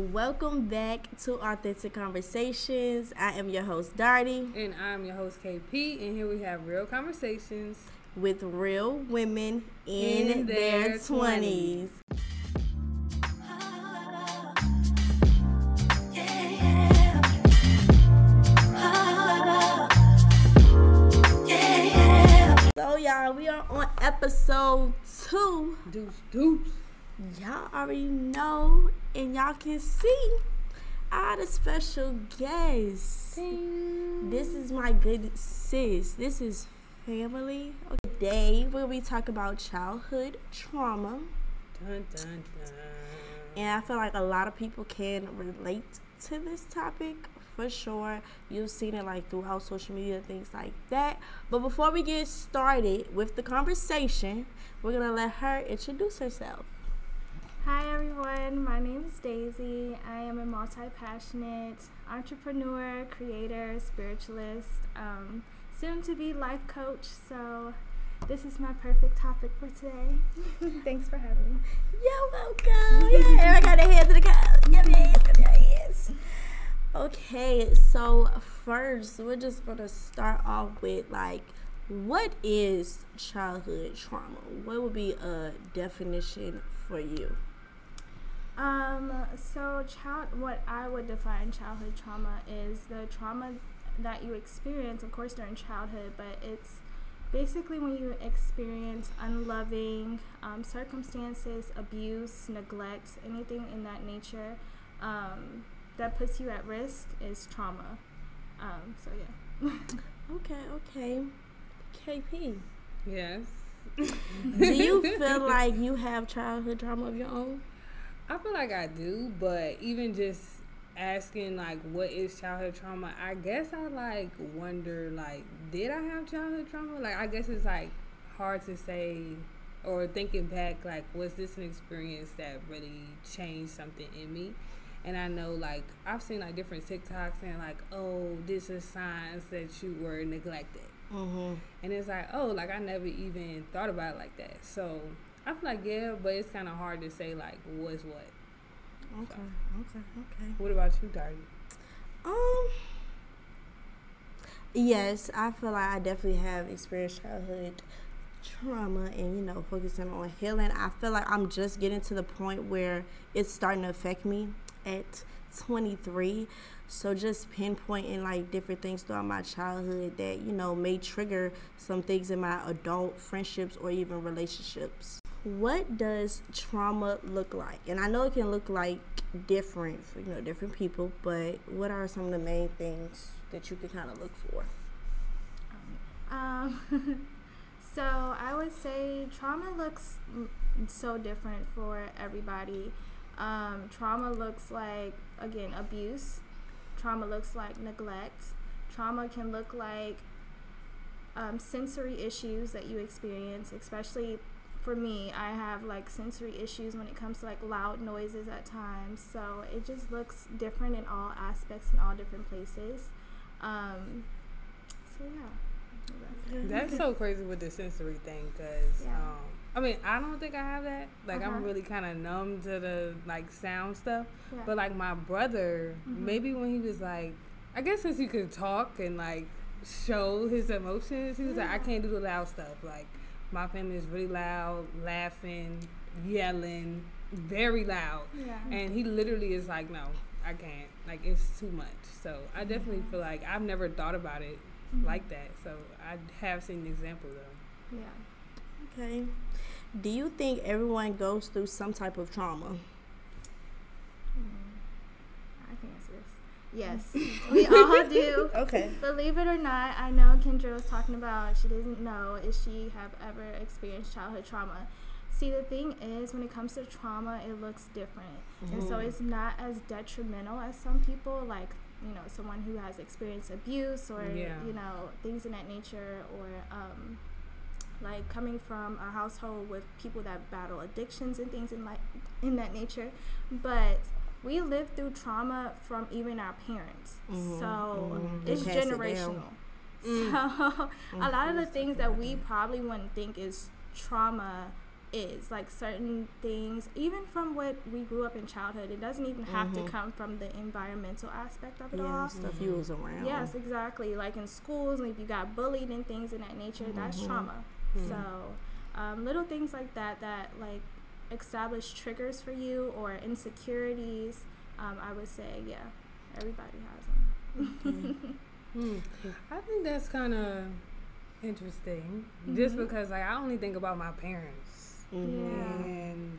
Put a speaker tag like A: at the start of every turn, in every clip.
A: welcome back to Authentic Conversations. I am your host, Darty.
B: And I'm your host, KP, and here we have real conversations
A: with real women in, in their, their 20s. 20s. So y'all, we are on episode two.
B: Deuce, deuce.
A: Y'all already know, and y'all can see I had a special guest. Ding. This is my good sis. This is family. Today we'll be talking about childhood trauma. Dun, dun, dun. And I feel like a lot of people can relate to this topic for sure. You've seen it like throughout social media, things like that. But before we get started with the conversation, we're gonna let her introduce herself.
C: Hi everyone, my name is Daisy. I am a multi passionate entrepreneur, creator, spiritualist, um, soon to be life coach. So, this is my perfect topic for today. Thanks for having me.
A: You're welcome. Yeah, I got a hand to the cup. Give me hands. Okay, so first, we're just gonna start off with like, what is childhood trauma? What would be a definition for you?
C: Um, so child, what I would define childhood trauma is the trauma that you experience, of course, during childhood, but it's basically when you experience unloving um, circumstances, abuse, neglect, anything in that nature um, that puts you at risk is trauma. Um, so yeah.
A: okay. Okay. KP.
B: Yes.
A: Do you feel like you have childhood trauma of your own?
B: I feel like I do, but even just asking like what is childhood trauma, I guess I like wonder like did I have childhood trauma? Like I guess it's like hard to say or thinking back like was this an experience that really changed something in me? And I know like I've seen like different TikToks saying like, oh, this is signs that you were neglected. Mm-hmm. And it's like, oh, like I never even thought about it like that. So I feel like yeah, but it's kind of hard to say like what's what.
A: Okay, so. okay, okay.
B: What about you, Darty?
A: Um. Yes, I feel like I definitely have experienced childhood trauma and you know focusing on healing. I feel like I'm just getting to the point where it's starting to affect me at 23. So just pinpointing like different things throughout my childhood that you know may trigger some things in my adult friendships or even relationships what does trauma look like? And I know it can look like different for you know different people, but what are some of the main things that you can kind of look for?
C: Um, so I would say trauma looks so different for everybody. Um, trauma looks like again abuse. Trauma looks like neglect. Trauma can look like um, sensory issues that you experience, especially for me, I have like sensory issues when it comes to like loud noises at times. So it just looks different in all aspects in all different places. Um, so yeah.
B: That's so crazy with the sensory thing because yeah. um, I mean I don't think I have that. Like uh-huh. I'm really kind of numb to the like sound stuff. Yeah. But like my brother, mm-hmm. maybe when he was like, I guess since he could talk and like show his emotions, he was yeah. like, I can't do the loud stuff. Like my family is really loud, laughing, yelling, very loud. Yeah. And he literally is like, no, I can't. Like it's too much. So I definitely feel like I've never thought about it mm-hmm. like that. So I have seen the example though.
A: Yeah. Okay. Do you think everyone goes through some type of trauma?
C: Yes, we all do.
A: okay.
C: Believe it or not, I know Kendra was talking about she doesn't know if she have ever experienced childhood trauma. See, the thing is, when it comes to trauma, it looks different, mm-hmm. and so mm-hmm. it's not as detrimental as some people like you know someone who has experienced abuse or yeah. you know things in that nature or um, like coming from a household with people that battle addictions and things in like in that nature but we live through trauma from even our parents. Mm-hmm. So mm-hmm. it's generational. It mm. So mm-hmm. a lot of the things that we probably wouldn't think is trauma is like certain things even from what we grew up in childhood it doesn't even have mm-hmm. to come from the environmental aspect of it
A: yeah,
C: all
A: stuff mm-hmm. you was around
C: yes exactly like in schools and if you got bullied and things in that nature mm-hmm. that's trauma mm-hmm. so um, little things like that that like establish triggers for you or insecurities um, i would say yeah everybody has them
B: i think that's kind of interesting just mm-hmm. because like i only think about my parents Mm-hmm. And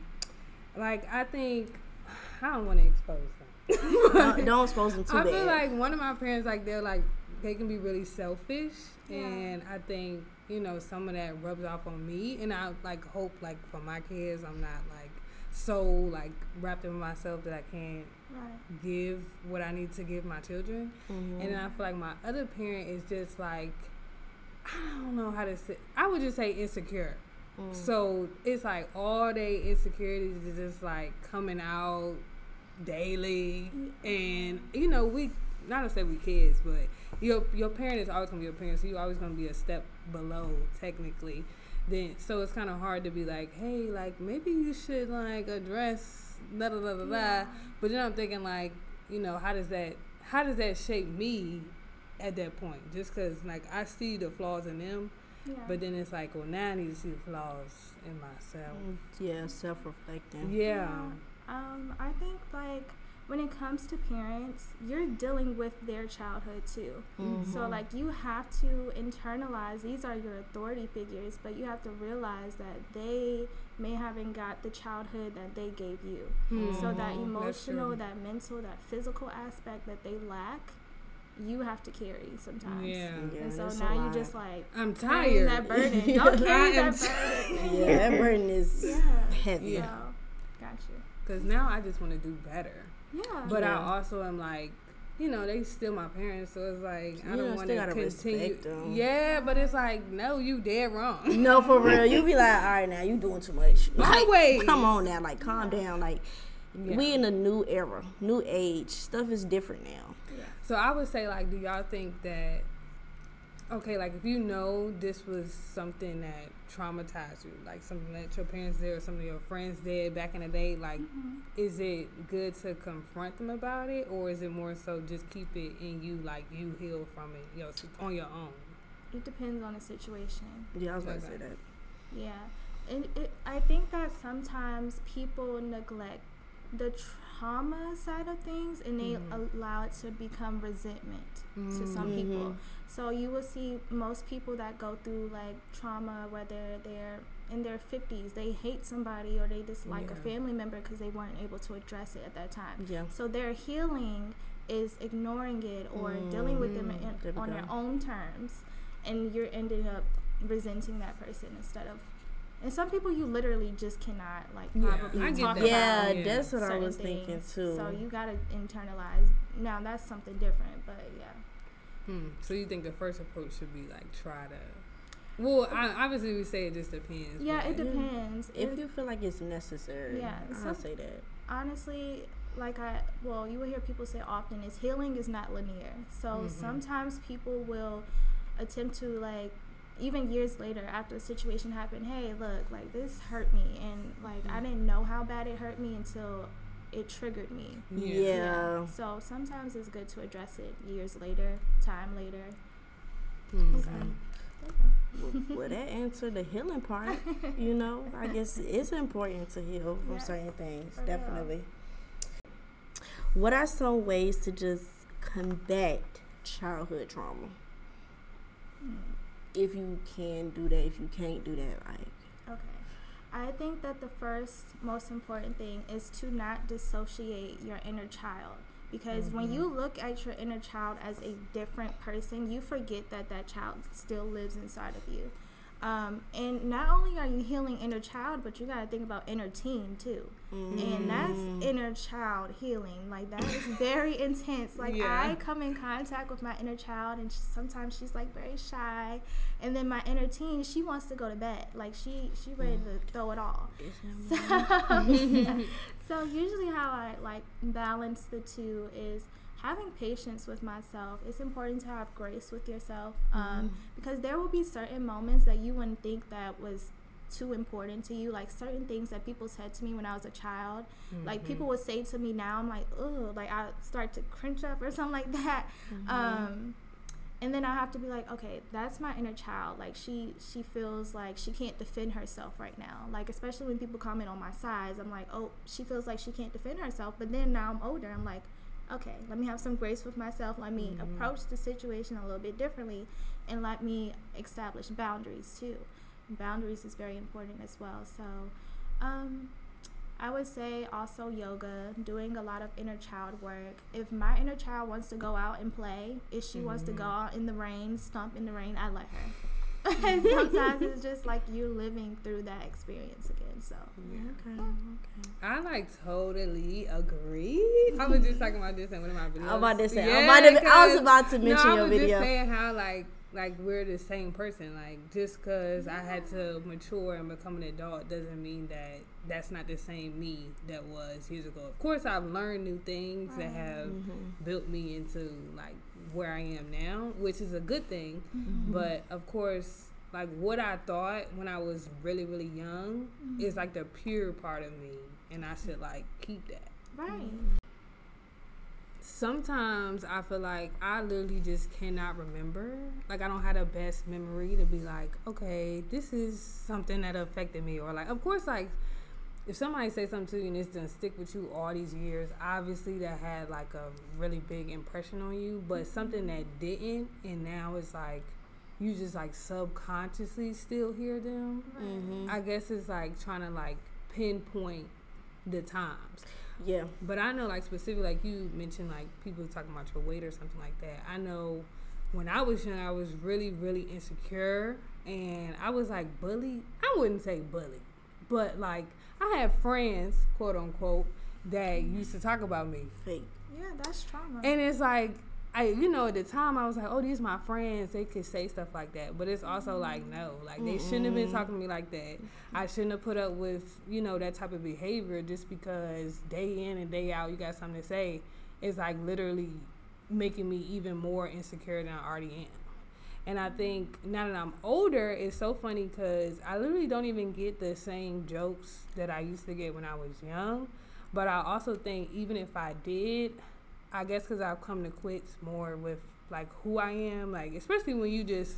B: like I think I don't want to expose them.
A: don't, don't expose them too I
B: bad. feel like one of my parents like they're like they can be really selfish, yeah. and I think you know some of that rubs off on me. And I like hope like for my kids, I'm not like so like wrapped in myself that I can't right. give what I need to give my children. Mm-hmm. And I feel like my other parent is just like I don't know how to say. I would just say insecure. Mm. So it's like all day insecurities is just like coming out daily, and you know we not to say we kids, but your your parent is always gonna be your parent, so you're always gonna be a step below technically. Then so it's kind of hard to be like, hey, like maybe you should like address da da da da da. But then I'm thinking like, you know, how does that how does that shape me at that point? Just because like I see the flaws in them but then it's like, well, now I need to see the flaws in myself. Mm,
A: yeah, self reflecting.
B: Yeah. yeah.
C: Um, I think like when it comes to parents, you're dealing with their childhood too. Mm-hmm. So like you have to internalize these are your authority figures, but you have to realize that they may haven't got the childhood that they gave you. Mm-hmm. So that emotional, that mental, that physical aspect that they lack you have to carry sometimes. Yeah. yeah and so now you just like
B: I'm tired.
C: That burden. Don't carry that burden.
A: yeah, that burden is yeah. heavy.
C: Yeah. So, gotcha.
B: Because now I just want to do better.
C: Yeah.
B: But yeah. I also am like, you know, they still my parents, so it's like I don't want to continue. Yeah, but it's like, no, you dead wrong.
A: No, for real. You be like, all right, now you doing too much.
B: Like, Always.
A: Come on now, like calm down. Like yeah. we in a new era, new age. Stuff is different now. Yeah.
B: So I would say, like, do y'all think that, okay, like, if you know this was something that traumatized you, like something that your parents did or some of your friends did back in the day, like, mm-hmm. is it good to confront them about it, or is it more so just keep it in you, like, you heal from it you know, on your own?
C: It depends on the situation.
A: Yeah, I was going to say that.
C: Yeah. And it, I think that sometimes people neglect the trauma side of things and they mm-hmm. allow it to become resentment mm-hmm. to some people. Mm-hmm. So you will see most people that go through like trauma, whether they're in their 50s, they hate somebody or they dislike yeah. a family member because they weren't able to address it at that time.
A: Yeah.
C: So their healing is ignoring it or dealing with them mm-hmm. in, on their own terms, and you're ending up resenting that person instead of and some people you literally just cannot like probably yeah, talk
A: that. Yeah, yeah, that's what I was things. thinking too.
C: So you gotta internalize. Now that's something different, but yeah.
B: Hmm. So you think the first approach should be like try to. Well, I, obviously we say it just depends.
C: Yeah, it depends.
A: If you feel like it's necessary, yeah, I'll say that.
C: Honestly, like I well, you will hear people say often is healing is not linear. So mm-hmm. sometimes people will attempt to like even years later after the situation happened, hey, look, like this hurt me, and like I didn't know how bad it hurt me until it triggered me.
A: Yeah. yeah.
C: So sometimes it's good to address it years later, time later.
A: Mm-hmm. So, well, that answered the healing part. you know, I guess it's important to heal from yes, certain things. Definitely. Real. What are some ways to just combat childhood trauma? If you can do that, if you can't do that, like.
C: Okay. I think that the first most important thing is to not dissociate your inner child. Because mm-hmm. when you look at your inner child as a different person, you forget that that child still lives inside of you. Um, and not only are you healing inner child, but you got to think about inner teen too. Mm. And that's mm. inner child healing. Like that is very intense. Like yeah. I come in contact with my inner child, and she, sometimes she's like very shy, and then my inner teen, she wants to go to bed. Like she she ready to throw it all. So, so usually how I like balance the two is having patience with myself. It's important to have grace with yourself um, mm-hmm. because there will be certain moments that you wouldn't think that was too important to you. Like certain things that people said to me when I was a child, mm-hmm. like people would say to me now, I'm like, oh, like I start to cringe up or something like that. Mm-hmm. Um, and then I have to be like, okay, that's my inner child. Like she she feels like she can't defend herself right now. Like especially when people comment on my size, I'm like, oh, she feels like she can't defend herself. But then now I'm older, I'm like, okay, let me have some grace with myself. Let me mm-hmm. approach the situation a little bit differently, and let me establish boundaries too. Boundaries is very important as well. So, um, I would say also yoga, doing a lot of inner child work. If my inner child wants to go out and play, if she mm-hmm. wants to go mm-hmm. out in the rain, stomp in the rain, I let her. And sometimes it's just like you living through that experience again. So
B: yeah. okay, okay. I like totally agree. I was just talking about this in one of my videos. I'm about to say. Yeah, i was about to mention no, your video. I was just saying how like like we're the same person. Like just because I had to mature and become an adult doesn't mean that that's not the same me that was years ago. Of course, I've learned new things that have mm-hmm. built me into like where I am now, which is a good thing. Mm-hmm. But of course, like what I thought when I was really really young mm-hmm. is like the pure part of me, and I should like keep that. Right sometimes I feel like I literally just cannot remember. Like I don't have the best memory to be like, okay, this is something that affected me, or like, of course, like if somebody say something to you and it's gonna stick with you all these years, obviously that had like a really big impression on you. But something that didn't, and now it's like you just like subconsciously still hear them. Mm-hmm. I guess it's like trying to like pinpoint the times. Yeah. But I know, like, specifically, like you mentioned, like people talking about your weight or something like that. I know when I was young, I was really, really insecure. And I was like bullied. I wouldn't say bullied, but like I had friends, quote unquote, that used to talk about me.
C: Fake. Yeah, that's trauma.
B: And it's like I, you know, at the time I was like, oh, these my friends. They could say stuff like that, but it's also mm-hmm. like, no, like they shouldn't have been talking to me like that. I shouldn't have put up with, you know, that type of behavior just because day in and day out you got something to say. It's like literally making me even more insecure than I already am. And I think now that I'm older, it's so funny because I literally don't even get the same jokes that I used to get when I was young. But I also think even if I did, I guess because I've come to quits more with like who I am, like especially when you just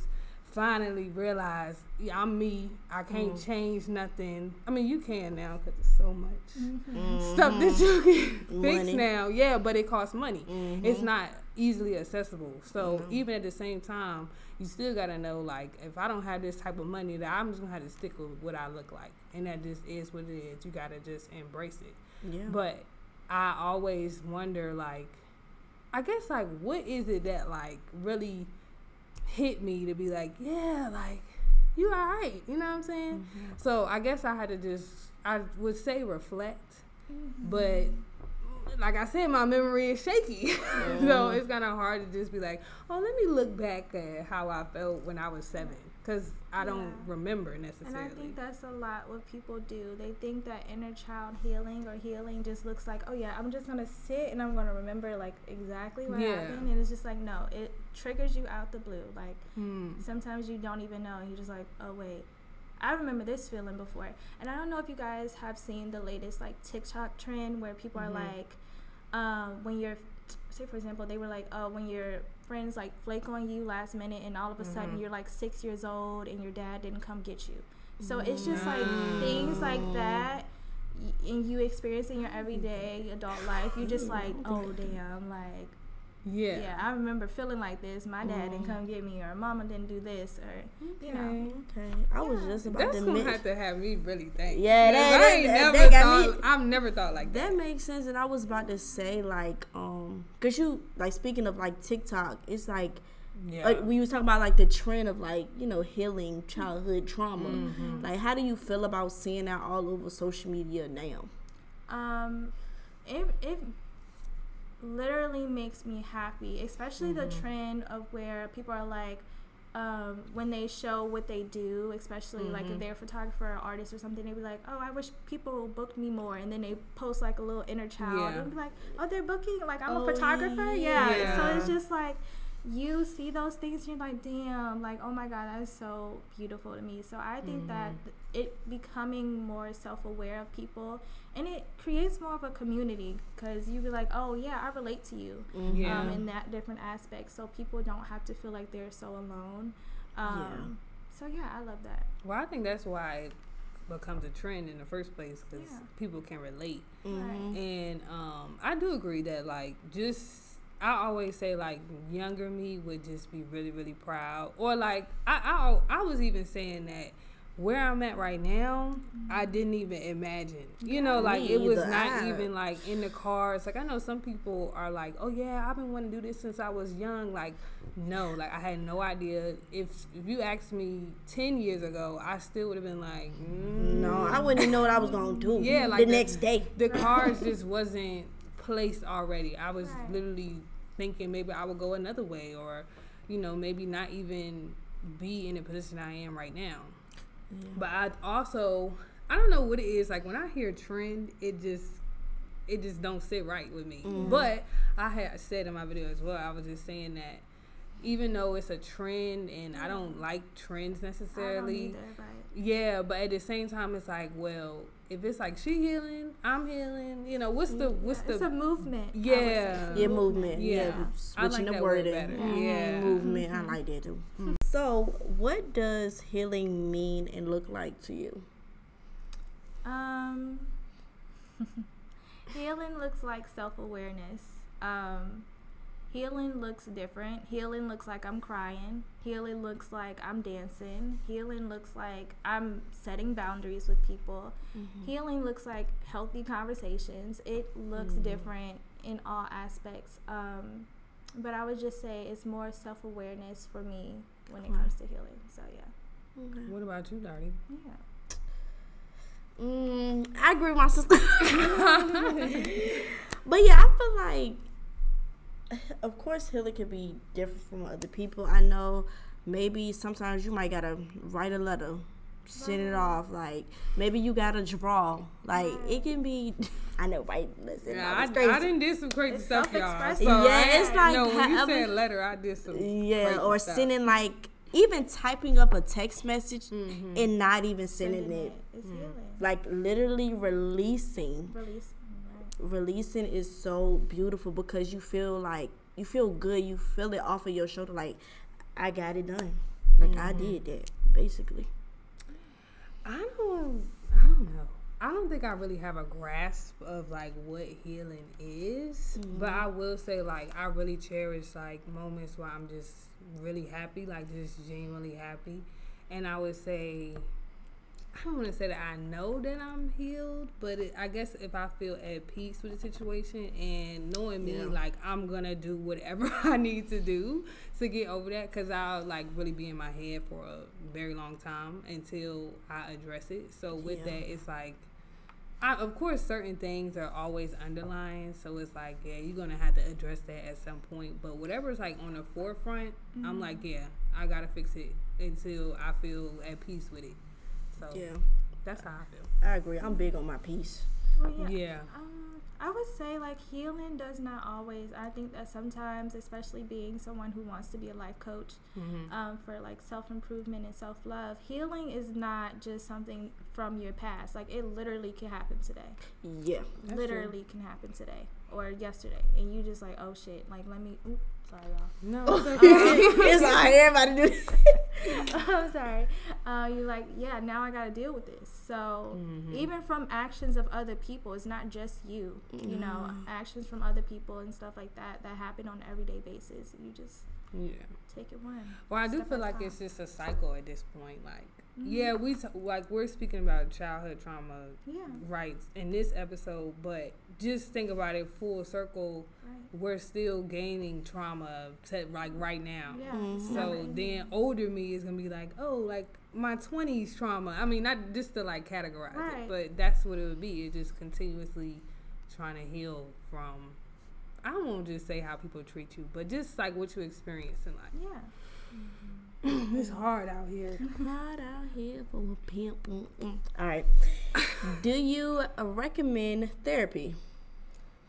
B: finally realized yeah, I'm me. I can't mm. change nothing. I mean, you can now because there's so much mm-hmm. stuff that you can fix now. Yeah, but it costs money. Mm-hmm. It's not easily accessible. So mm-hmm. even at the same time, you still gotta know like if I don't have this type of money, that I'm just gonna have to stick with what I look like, and that just is what it is. You gotta just embrace it. Yeah. But I always wonder like I guess like what is it that like really hit me to be like, yeah, like you all right, you know what I'm saying? Mm-hmm. So I guess I had to just I would say reflect, mm-hmm. but like I said, my memory is shaky, yeah. so it's kind of hard to just be like, oh, let me look back at how I felt when I was seven because I yeah. don't remember necessarily.
C: And I think that's a lot what people do. They think that inner child healing or healing just looks like, oh yeah, I'm just gonna sit and I'm gonna remember like exactly what yeah. happened, and it's just like no, it triggers you out the blue. Like hmm. sometimes you don't even know, you're just like, oh wait. I remember this feeling before, and I don't know if you guys have seen the latest like TikTok trend where people mm-hmm. are like, um, when you're, say for example, they were like, oh, when you're friends like flake on you last minute and all of a mm-hmm. sudden you're like six years old and your dad didn't come get you. So it's just like things like that and you experience in your everyday adult life, you just like, oh damn, like yeah. Yeah, I remember feeling like this. My dad mm. didn't come get me, or mama didn't do this, or okay. you know. Okay. I
B: was just about That's to. That's gonna have to have me really think. Yeah, that, I ain't that, never that thought. Me, I've never thought like that.
A: That makes sense, and I was about to say like, um, cause you like speaking of like TikTok, it's like. Yeah. Like we was talking about like the trend of like you know healing childhood trauma. Mm-hmm. Like, how do you feel about seeing that all over social media now?
C: Um, it it literally makes me happy, especially mm-hmm. the trend of where people are like, um, when they show what they do, especially mm-hmm. like if mm-hmm. they're a photographer or artist or something, they be like, "Oh, I wish people booked me more," and then they post like a little inner child yeah. and be like, "Oh, they're booking like I'm oh, a photographer, yeah. yeah." So it's just like you see those things, you're like, damn, like, oh my God, that is so beautiful to me. So I think mm-hmm. that it becoming more self aware of people and it creates more of a community because you be like, oh yeah, I relate to you mm-hmm. yeah. um, in that different aspect. So people don't have to feel like they're so alone. Um, yeah. So yeah, I love that.
B: Well, I think that's why it becomes a trend in the first place because yeah. people can relate. Mm-hmm. And um, I do agree that like just I always say like younger me would just be really really proud, or like I I, I was even saying that where I'm at right now, I didn't even imagine. You know, like it was not even like in the cards. Like I know some people are like, "Oh yeah, I've been wanting to do this since I was young." Like, no, like I had no idea. If if you asked me ten years ago, I still would have been like, mm.
A: "No, I wouldn't know what I was gonna do." Yeah, like the, the next day,
B: the cards just wasn't placed already. I was right. literally thinking maybe I would go another way, or you know, maybe not even be in the position I am right now. But I also I don't know what it is. Like when I hear trend, it just it just don't sit right with me. Mm. But I had said in my video as well, I was just saying that even though it's a trend and I don't like trends necessarily. Either, right? Yeah, but at the same time it's like, well, if it's like she healing, I'm healing. You know, what's the what's
C: yeah,
B: the?
C: It's a movement.
A: Yeah, yeah, movement. Yeah, yeah. switching like the word
B: Mm-hmm. Yeah,
A: movement. Mm-hmm. I like that too. Mm-hmm. So, what does healing mean and look like to you?
C: Um, healing looks like self awareness. Um, Healing looks different. Healing looks like I'm crying. Healing looks like I'm dancing. Healing looks like I'm setting boundaries with people. Mm-hmm. Healing looks like healthy conversations. It looks mm-hmm. different in all aspects. Um, but I would just say it's more self awareness for me when it comes to healing. So yeah.
B: Okay. What about you, Darty?
C: Yeah.
A: Mm, I agree with my sister. but yeah, I feel like of course healing can be different from other people. I know maybe sometimes you might gotta write a letter, send it off. Like maybe you gotta draw. Like it can be. I know, right? Listen,
B: yeah, I, I, didn't did some crazy it's stuff, y'all. So
A: yeah, it's like
B: no. When you said letter, I did some.
A: Yeah, or stuff. sending like even typing up a text message mm-hmm. and not even sending, sending it.
C: it. Mm-hmm.
A: Like literally releasing.
C: Release
A: releasing is so beautiful because you feel like you feel good. You feel it off of your shoulder. Like I got it done. Like mm-hmm. I did that basically.
B: I don't. I don't know. I don't think I really have a grasp of like what healing is, mm-hmm. but I will say like I really cherish like moments where I'm just really happy, like just genuinely happy, and I would say I don't want to say that I know that I'm healed, but it, I guess if I feel at peace with the situation and knowing me, yeah. like I'm gonna do whatever I need to do to get over that, because I'll like really be in my head for a very long time until I address it. So with yeah. that, it's like. I, of course, certain things are always underlying, so it's like, yeah, you're gonna have to address that at some point. But whatever's like on the forefront, mm-hmm. I'm like, yeah, I gotta fix it until I feel at peace with it. So yeah, that's how I feel.
A: I agree. I'm big on my peace.
C: Well, yeah. yeah. Um, I would say like healing does not always. I think that sometimes, especially being someone who wants to be a life coach mm-hmm. um, for like self improvement and self love, healing is not just something from your past. Like it literally can happen today.
A: Yeah,
C: literally true. can happen today or yesterday, and you just like, oh shit, like let me. Sorry, y'all.
B: No, it's
A: like everybody
C: do. I'm sorry. Uh, you're like, yeah, now I got to deal with this. So mm-hmm. even from actions of other people, it's not just you. Mm-hmm. You know, mm-hmm. actions from other people and stuff like that that happen on an everyday basis. You just
B: yeah
C: take it one.
B: Well, I do feel like time. it's just a cycle at this point. Like Mm-hmm. Yeah, we t- like we're speaking about childhood trauma
C: yeah.
B: rights in this episode, but just think about it full circle. Right. We're still gaining trauma to, like right now.
C: Yeah. Mm-hmm.
B: So then older me is gonna be like, oh, like my twenties trauma. I mean, not just to like categorize right. it, but that's what it would be. It's just continuously trying to heal from. I won't just say how people treat you, but just like what you experience in life.
C: Yeah.
B: It's hard out here.
A: Hard out here for a pimp. All right. Do you recommend therapy?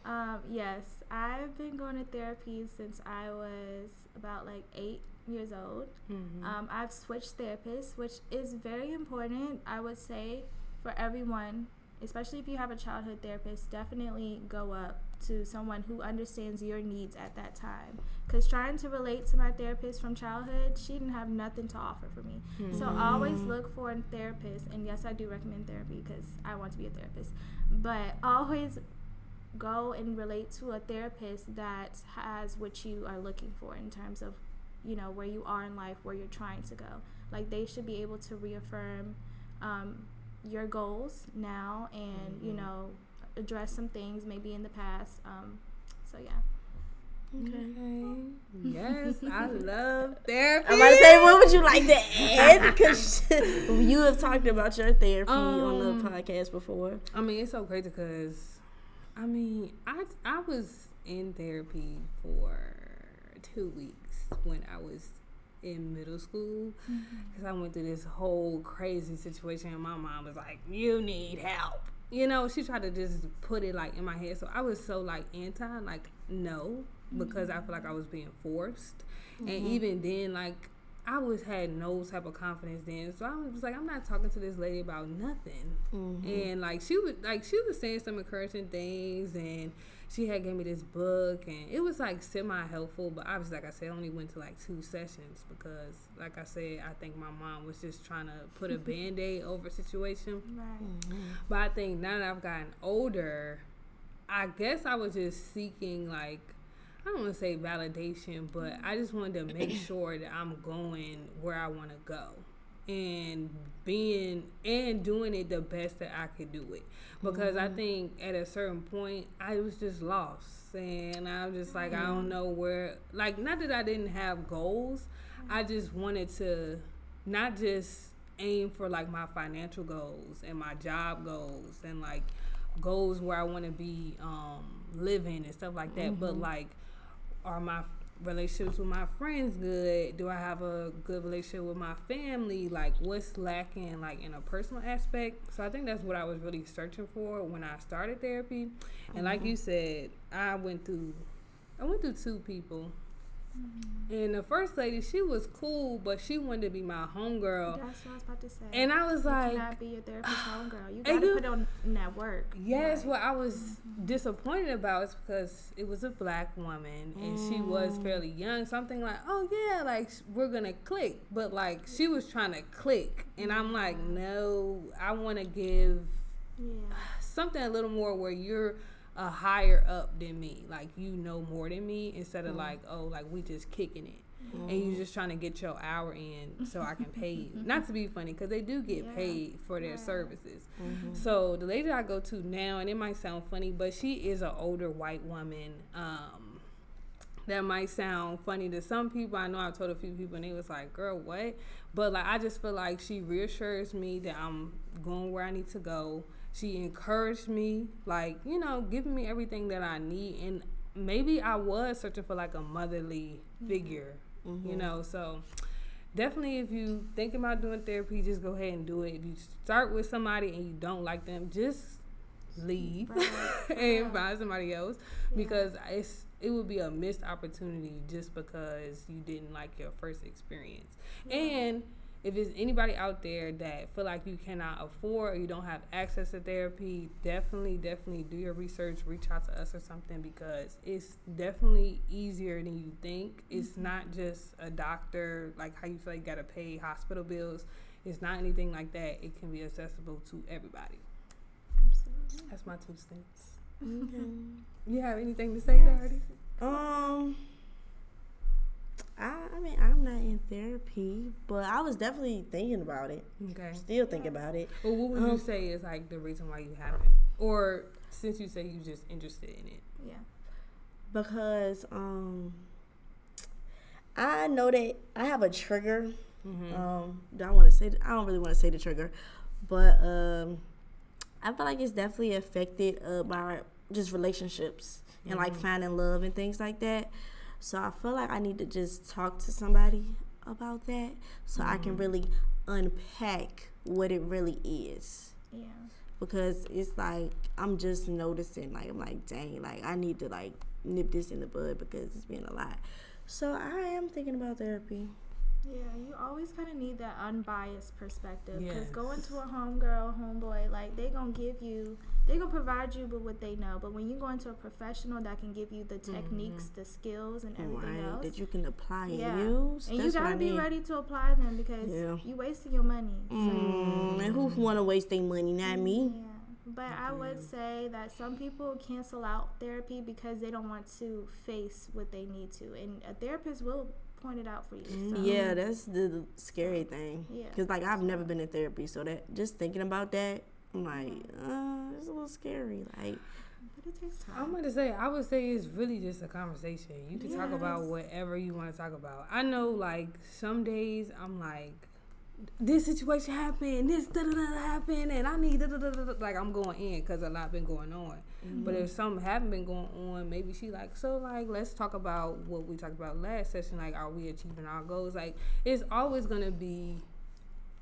C: Um, yes, I've been going to therapy since I was about like eight years old. Mm-hmm. Um, I've switched therapists, which is very important, I would say, for everyone, especially if you have a childhood therapist. Definitely go up to someone who understands your needs at that time. Because trying to relate to my therapist from childhood, she didn't have nothing to offer for me. Mm-hmm. So always look for a therapist. And yes, I do recommend therapy because I want to be a therapist. But always go and relate to a therapist that has what you are looking for in terms of you know where you are in life where you're trying to go like they should be able to reaffirm um, your goals now and mm-hmm. you know address some things maybe in the past um, so yeah
B: Okay. okay. Yes, I love therapy.
A: I'm about to say, what would you like to add? Because you have talked about your therapy um, on the um, podcast before.
B: I mean, it's so crazy because I mean, I I was in therapy for two weeks when I was in middle school because mm-hmm. I went through this whole crazy situation. And my mom was like, "You need help." You know, she tried to just put it like in my head. So I was so like anti, like no, because mm-hmm. I feel like I was being forced. Mm-hmm. And even then, like I was had no type of confidence then, so I was like, I'm not talking to this lady about nothing. Mm-hmm. And like she was like she was saying some encouraging things, and she had gave me this book, and it was like semi helpful. But obviously, like I said, I only went to like two sessions because, like I said, I think my mom was just trying to put a band aid over a situation. Right. Mm-hmm. But I think now that I've gotten older, I guess I was just seeking like I don't want to say validation, but I just wanted to make sure that I'm going where I want to go and being and doing it the best that I could do it. Because mm-hmm. I think at a certain point I was just lost and I was just like mm-hmm. I don't know where like not that I didn't have goals. I just wanted to not just aim for like my financial goals and my job goals and like goals where I want to be um living and stuff like that, mm-hmm. but like are my relationships with my friends good? Do I have a good relationship with my family? Like what's lacking like in a personal aspect? So I think that's what I was really searching for when I started therapy. And mm-hmm. like you said, I went through I went through two people. And the first lady, she was cool, but she wanted to be my homegirl.
C: That's what I was about to say.
B: And I was like,
C: you
B: like,
C: cannot be your therapist homegirl. You gotta you, put on that work.
B: Yes, what I was mm-hmm. disappointed about is because it was a black woman and mm. she was mm. fairly young. Something like, oh yeah, like we're gonna click, but like she was trying to click, and I'm like, no, I want to give yeah. something a little more where you're a higher up than me. Like you know more than me instead of mm like, oh, like we just kicking it. mm And you just trying to get your hour in so I can pay you. Not to be funny, because they do get yeah. paid for their services. Mm-hmm. So the lady I go to now, and it might sound funny, but she is an older white woman. Um, that might sound funny to some people. I know I've told a few people, and they was like, "Girl, what?" But like, I just feel like she reassures me that I'm going where I need to go she encouraged me, like, you know, giving me everything that I need. And maybe I was searching for like a motherly mm-hmm. figure, mm-hmm. you know. So definitely, if you think about doing therapy, just go ahead and do it. If you start with somebody and you don't like them, just leave right. and yeah. find somebody else yeah. because it's it would be a missed opportunity just because you didn't like your first experience. Yeah. And if it's anybody out there that feel like you cannot afford or you don't have access to therapy, definitely, definitely do your research, reach out to us or something because it's definitely easier than you think. It's mm-hmm. not just a doctor, like how you feel like you gotta pay hospital bills. It's not anything like that. It can be accessible to everybody. Absolutely. That's my two cents. Okay. you have anything to say, yes.
A: Um I, I mean, I'm not in therapy, but I was definitely thinking about it. Okay. Still thinking about it.
B: Well, what would um, you say is like the reason why you haven't? Or since you say you're just interested in it?
C: Yeah.
A: Because um I know that I have a trigger. Mm-hmm. Um, do I want to say? I don't really want to say the trigger, but um, I feel like it's definitely affected uh, by just relationships mm-hmm. and like mm-hmm. finding love and things like that. So I feel like I need to just talk to somebody about that so mm-hmm. I can mm-hmm. really unpack what it really is.
C: Yeah.
A: because it's like I'm just noticing like I'm like dang like I need to like nip this in the bud because it's been a lot. So I am thinking about therapy.
C: Yeah, you always kind of need that unbiased perspective because yes. going to a homegirl, homeboy, like they gonna give you, they gonna provide you with what they know. But when you go into a professional that can give you the techniques, mm-hmm. the skills, and everything right, else
A: that you can apply
C: yeah.
A: and use,
C: and you gotta be ready to apply them because yeah. you wasting your money.
A: So. Mm, and who wanna waste their money? Not me.
C: Yeah. But I would say that some people cancel out therapy because they don't want to face what they need to, and a therapist will point it out for you.
A: So. Yeah, that's the scary thing. Yeah, because like I've never been in therapy, so that just thinking about that, I'm like, uh, it's a little scary. Like,
B: but it takes time. I'm gonna say, I would say it's really just a conversation. You can yes. talk about whatever you want to talk about. I know, like some days I'm like this situation happened, this da da da happened, and I need da da da da. Like I'm going in because a lot been going on. Mm-hmm. But if something haven't been going on, maybe she like so like let's talk about what we talked about last session. Like, are we achieving our goals? Like, it's always gonna be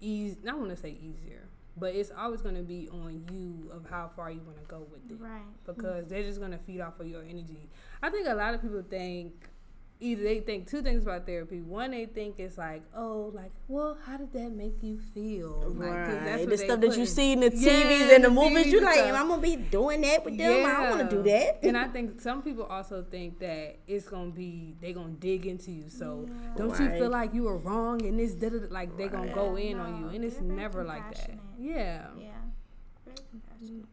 B: easy. I want to say easier, but it's always gonna be on you of how far you want to go with it.
C: Right.
B: Because mm-hmm. they're just gonna feed off of your energy. I think a lot of people think either they think two things about therapy. One, they think it's like, oh, like, well, how did that make you feel?
A: Like, right. the stuff that you see in the TVs yeah, and the, the movies, you're like, I'm gonna be doing that with them. Yeah. I don't want to do that.
B: and I think some people also think that it's gonna be they gonna dig into you. So yeah. don't right. you feel like you were wrong and this, like they gonna go in no, on you, and it's never like that. Yeah.
C: Yeah.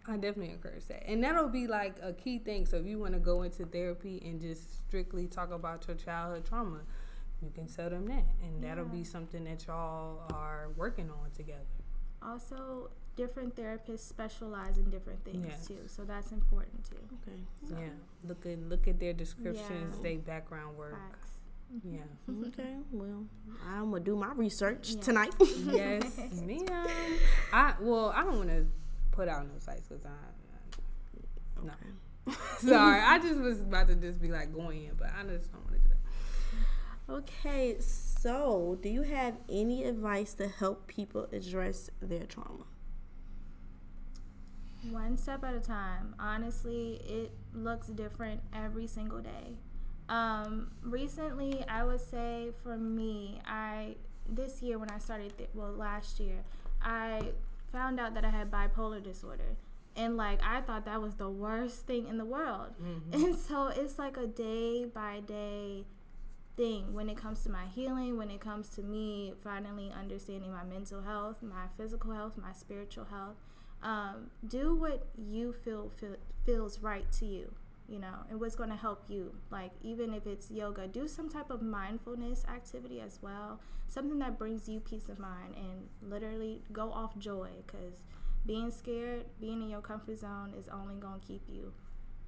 B: I definitely encourage that. And that'll be like a key thing. So if you want to go into therapy and just strictly talk about your childhood trauma, you can tell them that. And that'll be something that y'all are working on together.
C: Also, different therapists specialize in different things yes. too. So that's important too.
A: Okay.
B: So. Yeah. Look at look at their descriptions, yeah. their background work. Facts. Yeah. Mm-hmm.
A: okay. Well, I'm gonna do my research yeah. tonight.
B: yes, ma'am. I well, I don't want to put out no sites because I, I no. Sorry, I just was about to just be like going in, but I just don't want to do that.
A: Okay, so do you have any advice to help people address their trauma?
C: One step at a time. Honestly, it looks different every single day. Um, recently, I would say for me, I this year when I started, th- well, last year, I found out that I had bipolar disorder. And like I thought that was the worst thing in the world. Mm-hmm. And so it's like a day by day thing when it comes to my healing, when it comes to me finally understanding my mental health, my physical health, my spiritual health. Um, do what you feel, feel feels right to you you know, and what's going to help you. Like, even if it's yoga, do some type of mindfulness activity as well, something that brings you peace of mind and literally go off joy because being scared, being in your comfort zone is only going to keep you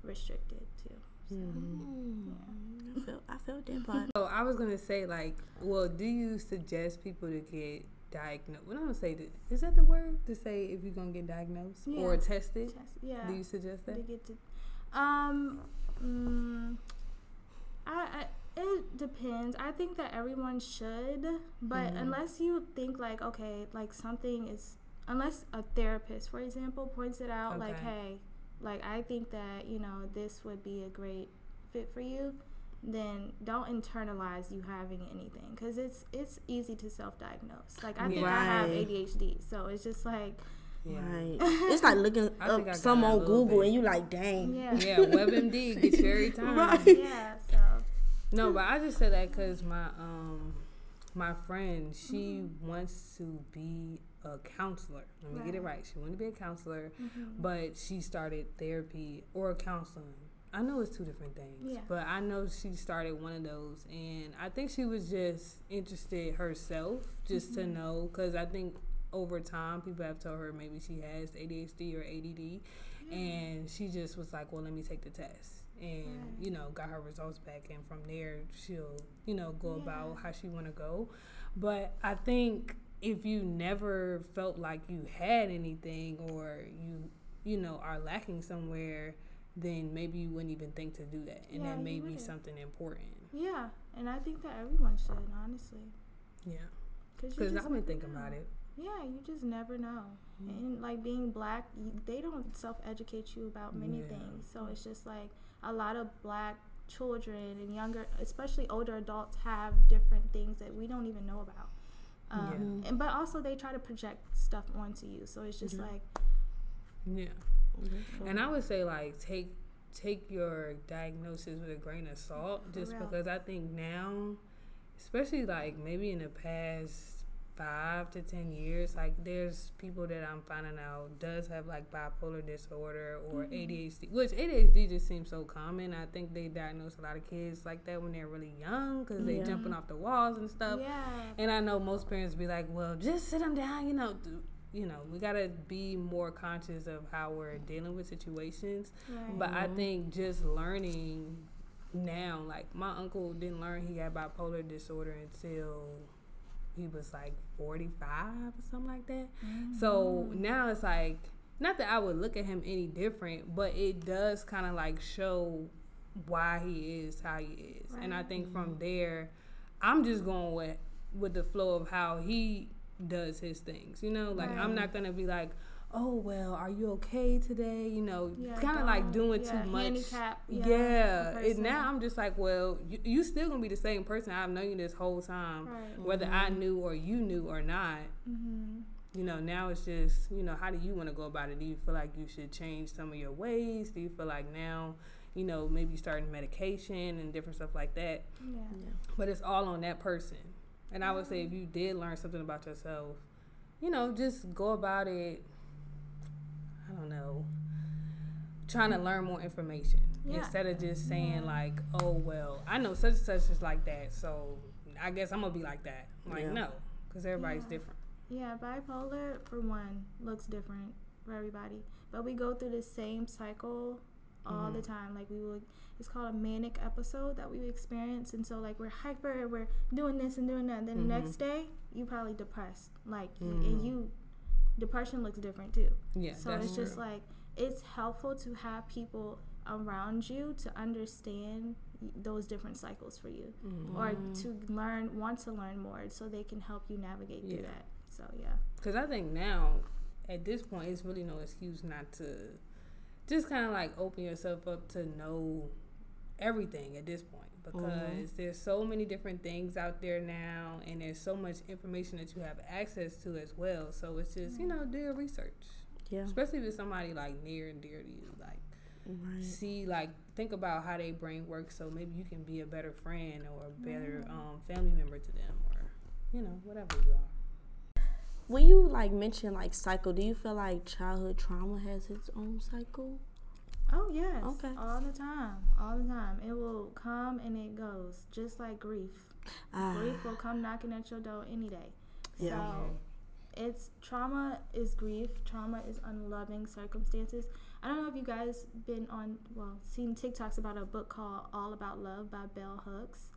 C: restricted too. So, mm-hmm.
A: yeah. I feel I feel that part.
B: So I was gonna say like, well, do you suggest people to get diagnosed? Well, I'm gonna say that is that the word to say if you're gonna get diagnosed yeah. or tested?
C: Test, yeah.
B: Do you suggest that?
C: To get to um, mm, I, I it depends. I think that everyone should, but mm-hmm. unless you think like okay, like something is unless a therapist, for example, points it out okay. like hey, like I think that, you know, this would be a great fit for you, then don't internalize you having anything cuz it's it's easy to self-diagnose. Like I think right. I have ADHD, so it's just like
A: yeah. Right. it's like looking up some on Google bit. and you like, dang.
B: Yeah. Yeah. WebMD get you every time.
C: right. Yeah. So.
B: No, but I just said that because my um my friend she mm-hmm. wants to be a counselor. Let me right. get it right. She wanted to be a counselor, mm-hmm. but she started therapy or counseling. I know it's two different things,
C: yeah.
B: but I know she started one of those, and I think she was just interested herself, just mm-hmm. to know, because I think over time, people have told her maybe she has ADHD or ADD, mm-hmm. and she just was like, "Well, let me take the test." And you know, got her results back, and from there, she'll you know go yeah. about how she want to go. But I think if you never felt like you had anything, or you you know are lacking somewhere, then maybe you wouldn't even think to do that, and yeah, that may be something important.
C: Yeah, and I think that everyone should honestly.
B: Yeah, because I've been thinking about it
C: Yeah, you just never know. Mm-hmm. And like being black, they don't self educate you about many yeah. things. So it's just like a lot of black children and younger, especially older adults, have different things that we don't even know about. Um, yeah. And but also they try to project stuff onto you. So it's just like
B: yeah. Mm-hmm. And I would say like take take your diagnosis with a grain of salt, just because I think now, especially like maybe in the past five to ten years, like there's people that I'm finding out does have like bipolar disorder or mm-hmm. ADHD, which ADHD just seems so common. I think they diagnose a lot of kids like that when they're really young because yeah. they jumping off the walls and stuff.
C: Yeah.
B: And I know most parents be like, well, just sit them down, you know. you know, we gotta be more conscious of how we're dealing with situations. Right. But I think just learning now, like my uncle didn't learn he had bipolar disorder until he was like 45 or something like that. Mm-hmm. So now it's like, not that I would look at him any different, but it does kind of like show why he is how he is. Right. And I think from there, I'm just going with with the flow of how he does his things. You know, like right. I'm not gonna be like, oh well, are you okay today? You know, yeah, kind of like doing yeah, too much. Handicap, yeah, yeah. and now I'm just like, well, you, you still gonna be the same person I've known you this whole time, right. whether mm-hmm. I knew or you knew or not. Mm-hmm. You know, now it's just, you know, how do you want to go about it? Do you feel like you should change some of your ways? Do you feel like now, you know, maybe starting medication and different stuff like that? Yeah. But it's all on that person. And I would say if you did learn something about yourself, you know, just go about it I don't know, trying to learn more information yeah. instead of just saying yeah. like, oh well, I know such and such is like that, so I guess I'm gonna be like that. Like yeah. no, because everybody's different.
C: Yeah, bipolar for one looks different for everybody, but we go through the same cycle all mm-hmm. the time. Like we would, it's called a manic episode that we experience, and so like we're hyper, we're doing this and doing that. And then mm-hmm. the next day, you probably depressed, like mm-hmm. and you depression looks different too. Yeah. So it's just like it's helpful to have people around you to understand those different cycles for you mm-hmm. or to learn want to learn more so they can help you navigate through that so yeah
B: because i think now at this point it's really no excuse not to just kind of like open yourself up to know everything at this point because mm-hmm. there's so many different things out there now and there's so much information that you have access to as well so it's just you know do your research yeah especially if it's somebody like near and dear to you like right. see like think about how their brain works so maybe you can be a better friend or a better mm-hmm. um, family member to them or you know whatever you are
A: when you like mention like cycle do you feel like childhood trauma has its own cycle
C: Oh yes. Okay. All the time. All the time. It will come and it goes. Just like grief. Uh, grief will come knocking at your door any day. Yeah. So it's trauma is grief. Trauma is unloving circumstances. I don't know if you guys been on well seen TikToks about a book called All About Love by Bell Hooks.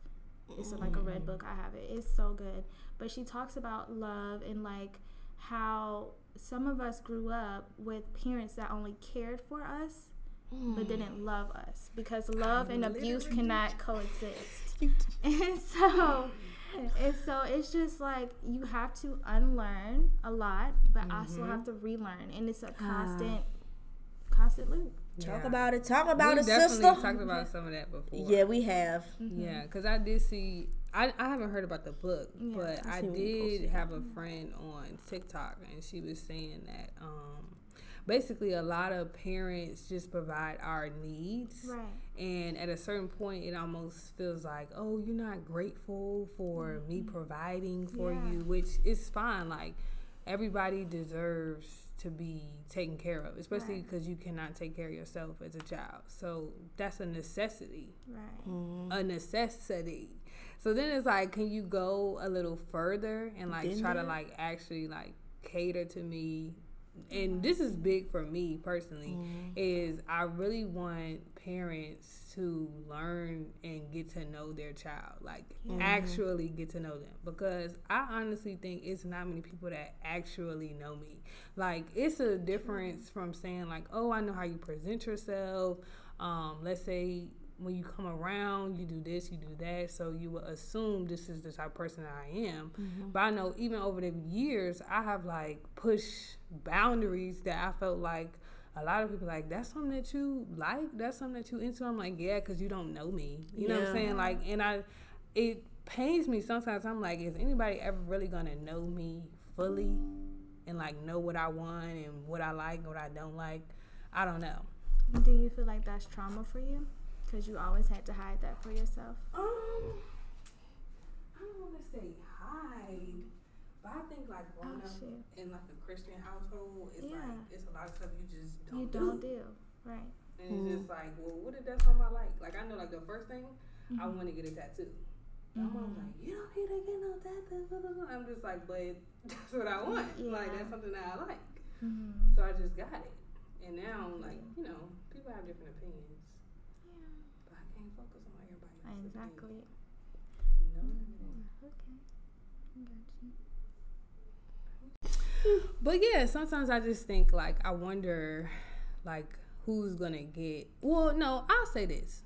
C: It's like a red book. I have it. It's so good. But she talks about love and like how some of us grew up with parents that only cared for us mm. but didn't love us because love I and abuse cannot coexist. and so and so it's just like you have to unlearn a lot, but mm-hmm. also have to relearn, and it's a constant, uh, constant loop.
A: Talk yeah. about it. Talk about it, sister.
B: we
A: it,
B: definitely
A: sister.
B: Talked about some of that before.
A: Yeah, we have.
B: Mm-hmm. Yeah, because I did see. I, I haven't heard about the book, yeah, but I, I did have a friend on TikTok, and she was saying that um, basically a lot of parents just provide our needs.
C: Right.
B: And at a certain point it almost feels like, oh, you're not grateful for mm-hmm. me providing for yeah. you, which is fine. Like everybody deserves to be taken care of, especially because right. you cannot take care of yourself as a child. So that's a necessity.
C: Right.
B: Mm-hmm. A necessity. So then it's like, can you go a little further and like Been try there? to like actually like cater to me and this is big for me personally mm-hmm. is i really want parents to learn and get to know their child like mm-hmm. actually get to know them because i honestly think it's not many people that actually know me like it's a difference from saying like oh i know how you present yourself um, let's say when you come around, you do this, you do that. So you will assume this is the type of person that I am. Mm-hmm. But I know even over the years, I have like pushed boundaries that I felt like a lot of people like that's something that you like that's something that you into i'm like yeah because you don't know me you yeah. know what i'm saying like and i it pains me sometimes i'm like is anybody ever really gonna know me fully and like know what i want and what i like and what i don't like i don't know
C: do you feel like that's trauma for you because you always had to hide that for yourself
B: um i don't want to say hide but I think like growing oh, up shit. in like a Christian household, it's yeah. like it's a lot of stuff you just don't
C: you don't do. do. Right.
B: And mm-hmm. it's just like, well, what if that's something I like? Like I know like the first thing mm-hmm. I want to get a tattoo. Mm-hmm. My mom's like, you don't need to get no tattoo. I'm just like, but that's what I want. Yeah. Like that's something that I like. Mm-hmm. So I just got it. And now, like, you know, people have different opinions. Yeah. But I can't focus on Exactly. No. Mm-hmm. Okay. I got you but yeah, sometimes I just think like I wonder like who's gonna get well no, I'll say this.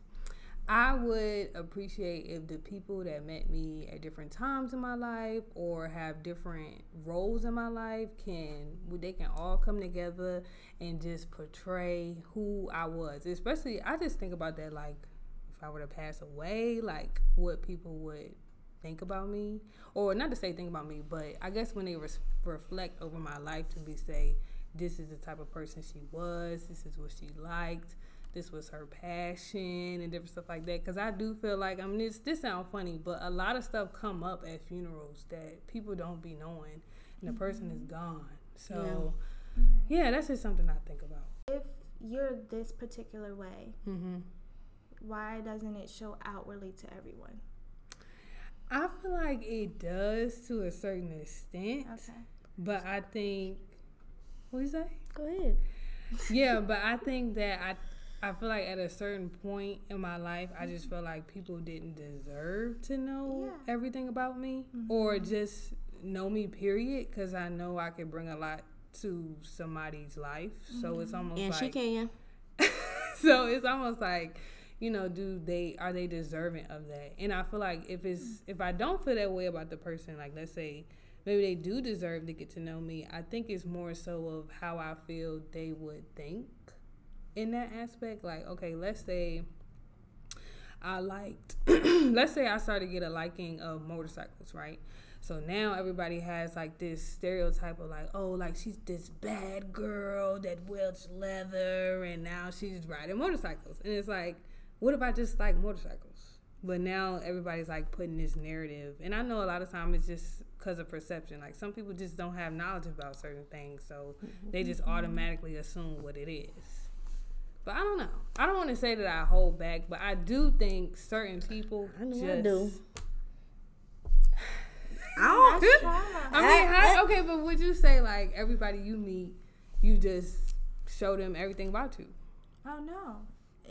B: I would appreciate if the people that met me at different times in my life or have different roles in my life can they can all come together and just portray who I was. Especially I just think about that like if I were to pass away, like what people would think about me, or not to say think about me, but I guess when they res- reflect over my life to be say, this is the type of person she was, this is what she liked, this was her passion, and different stuff like that. Because I do feel like I mean, this this sounds funny, but a lot of stuff come up at funerals that people don't be knowing, and the mm-hmm. person is mm-hmm. gone. So, yeah. yeah. that's just something I think about.
C: If you're this particular way. Mm-hmm. Why doesn't it show outwardly to everyone?
B: I feel like it does to a certain extent. Okay. But I think what do you say?
A: Go ahead.
B: yeah, but I think that I I feel like at a certain point in my life, I just felt like people didn't deserve to know yeah. everything about me mm-hmm. or just know me, period, because I know I could bring a lot to somebody's life. Mm-hmm. So it's almost
A: and
B: like.
A: she can.
B: so it's almost like you know, do they are they deserving of that? And I feel like if it's if I don't feel that way about the person, like let's say maybe they do deserve to get to know me, I think it's more so of how I feel they would think in that aspect. Like, okay, let's say I liked let's say I started to get a liking of motorcycles, right? So now everybody has like this stereotype of like, oh, like she's this bad girl that wields leather and now she's riding motorcycles. And it's like what if I just like motorcycles? But now everybody's like putting this narrative, and I know a lot of time it's just because of perception. Like some people just don't have knowledge about certain things, so mm-hmm. they just mm-hmm. automatically assume what it is. But I don't know. I don't want to say that I hold back, but I do think certain people. I know just, I do. I don't. I mean, how, okay, but would you say like everybody you meet, you just show them everything about you?
C: Oh no,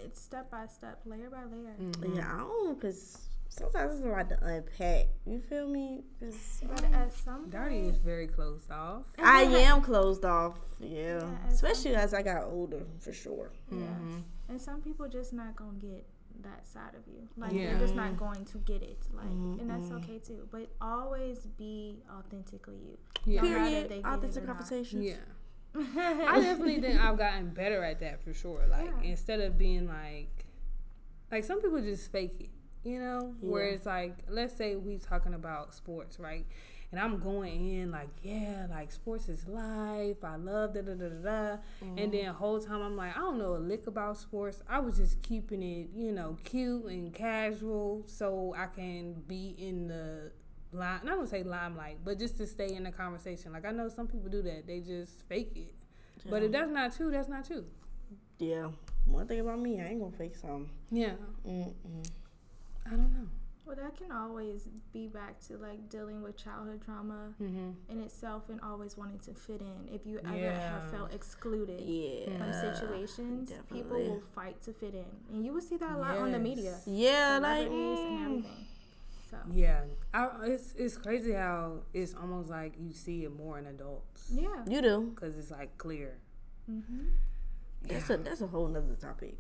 C: it's step by step, layer by layer.
A: Mm-hmm. Yeah, I don't because sometimes it's hard to unpack. You feel me?
C: But at some
B: Darty is very closed off.
A: I am closed off. Yeah, yeah especially as I got older, for sure.
C: Yeah, mm-hmm. and some people just not gonna get that side of you. Like yeah. they're just not going to get it. Like, mm-hmm. and that's okay too. But always be authentically you.
A: Yeah. Period. Authentic conversations.
B: Yeah. I definitely think I've gotten better at that for sure. Like yeah. instead of being like, like some people just fake it, you know. Yeah. Where it's like, let's say we talking about sports, right? And I'm going in like, yeah, like sports is life. I love da da da da da. Mm-hmm. And then whole time I'm like, I don't know a lick about sports. I was just keeping it, you know, cute and casual so I can be in the lime. Not gonna say limelight, but just to stay in the conversation. Like I know some people do that; they just fake it. Yeah. But if that's not true, that's not true.
A: Yeah. One thing about me, I ain't gonna fake something.
B: Yeah. Mm-mm. I don't know.
C: Well, that can always be back to like dealing with childhood trauma mm-hmm. in itself and always wanting to fit in. If you ever yeah. have felt excluded yeah. from situations, Definitely. people will fight to fit in, and you will see that a lot yes. on the media.
A: Yeah, like mm. and everything.
B: So yeah, I, it's it's crazy how it's almost like you see it more in adults.
C: Yeah,
A: you do
B: because it's like clear.
A: Mm-hmm. That's a that's a whole nother topic.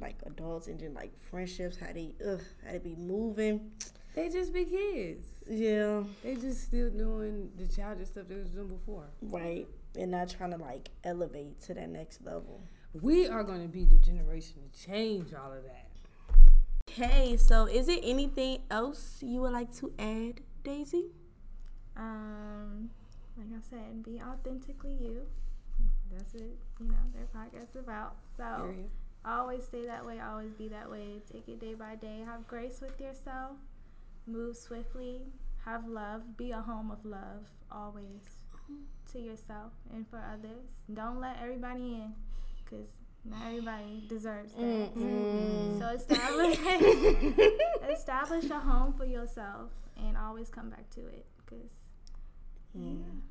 A: like adults and then like friendships, how they ugh, how they be moving.
B: They just be kids.
A: Yeah.
B: They just still doing the childish stuff they was doing before.
A: Right. And not trying to like elevate to that next level.
B: We are gonna be the generation to change all of that.
A: Okay, so is it anything else you would like to add, Daisy?
C: Um, like I said, be authentically you. That's what you know their podcast is about. So always stay that way. Always be that way. Take it day by day. Have grace with yourself. Move swiftly. Have love. Be a home of love always to yourself and for others. Don't let everybody in, cause not everybody deserves that. Mm-hmm. So establish establish a home for yourself and always come back to it, cause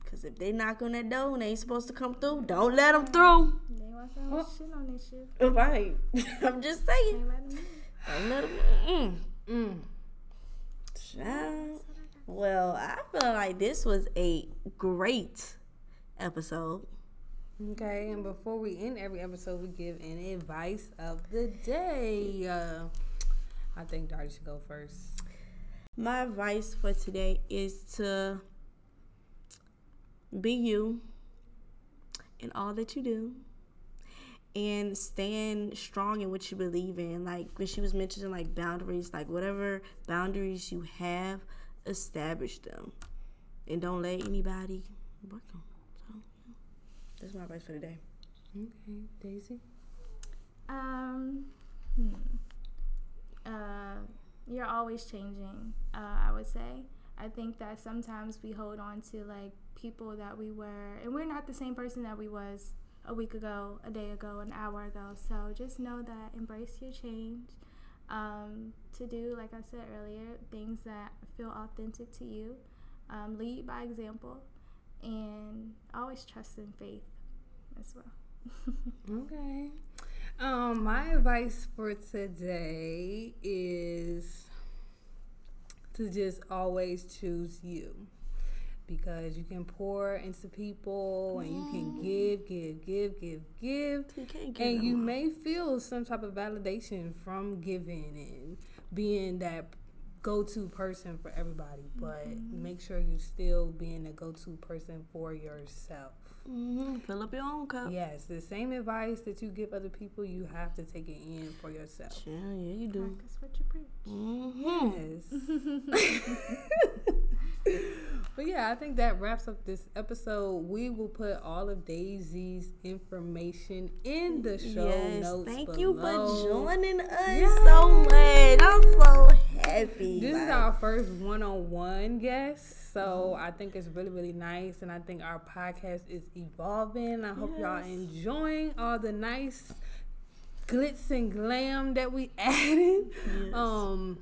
A: Cause if they knock on that door and they ain't supposed to come through, don't let them through.
C: They want some shit on this shit.
A: Right. I'm just saying. Don't let them. Mm. Mm. Well, I feel like this was a great episode.
B: Okay, and before we end every episode, we give an advice of the day. Uh, I think Darty should go first.
A: My advice for today is to be you in all that you do and stand strong in what you believe in. Like when she was mentioning like boundaries, like whatever boundaries you have, establish them. And don't let anybody break them. So that's my advice for today.
B: Okay, Daisy.
C: Um, hmm. Uh, you're always changing. Uh, I would say. I think that sometimes we hold on to like people that we were, and we're not the same person that we was a week ago, a day ago, an hour ago. So just know that embrace your change. Um, to do, like I said earlier, things that feel authentic to you. Um, lead by example, and always trust in faith as well.
B: okay. Um, my advice for today is to just always choose you because you can pour into people and you can give, give, give, give, give. You and you may feel some type of validation from giving and being that go to person for everybody, but mm-hmm. make sure you're still being a go to person for yourself.
A: Mm-hmm. Fill up your own cup.
B: Yes, the same advice that you give other people, you have to take it in for yourself.
A: Yeah, yeah, you do.
C: Practice what you
B: preach. Mm-hmm. Yes. but yeah, I think that wraps up this episode. We will put all of Daisy's information in the show yes, notes.
A: Thank
B: below.
A: you for joining us yes. so much. I'm so happy.
B: This like. is our first one-on-one guest, so I think it's really, really nice, and I think our podcast is evolving. I hope yes. y'all enjoying all the nice glitz and glam that we added. Yes. Um,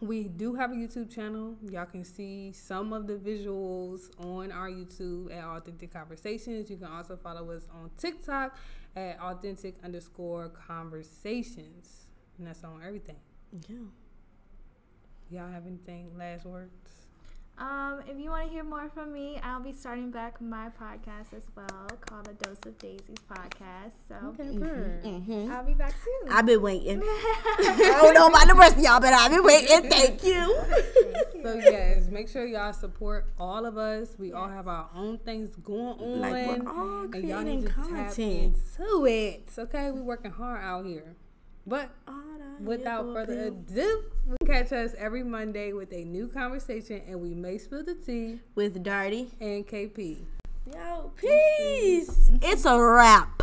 B: we do have a YouTube channel. Y'all can see some of the visuals on our YouTube at Authentic Conversations. You can also follow us on TikTok at authentic underscore conversations. And that's on everything.
A: Yeah.
B: Y'all have anything last words?
C: Um, if you want to hear more from me, I'll be starting back my podcast as well, called The Dose of Daisies podcast. So
B: okay, mm-hmm,
C: mm-hmm. I'll be back soon.
A: I've been waiting. I don't know about the rest of y'all, but I've been waiting. Thank you.
B: so yes, make sure y'all support all of us. We yes. all have our own things going on,
A: like we're all
B: and y'all need to content. tap into it. Okay, we're working hard out here. But without further ado, catch us every Monday with a new conversation, and we may spill the tea
A: with Darty
B: and KP.
A: Yo, peace. It's a wrap.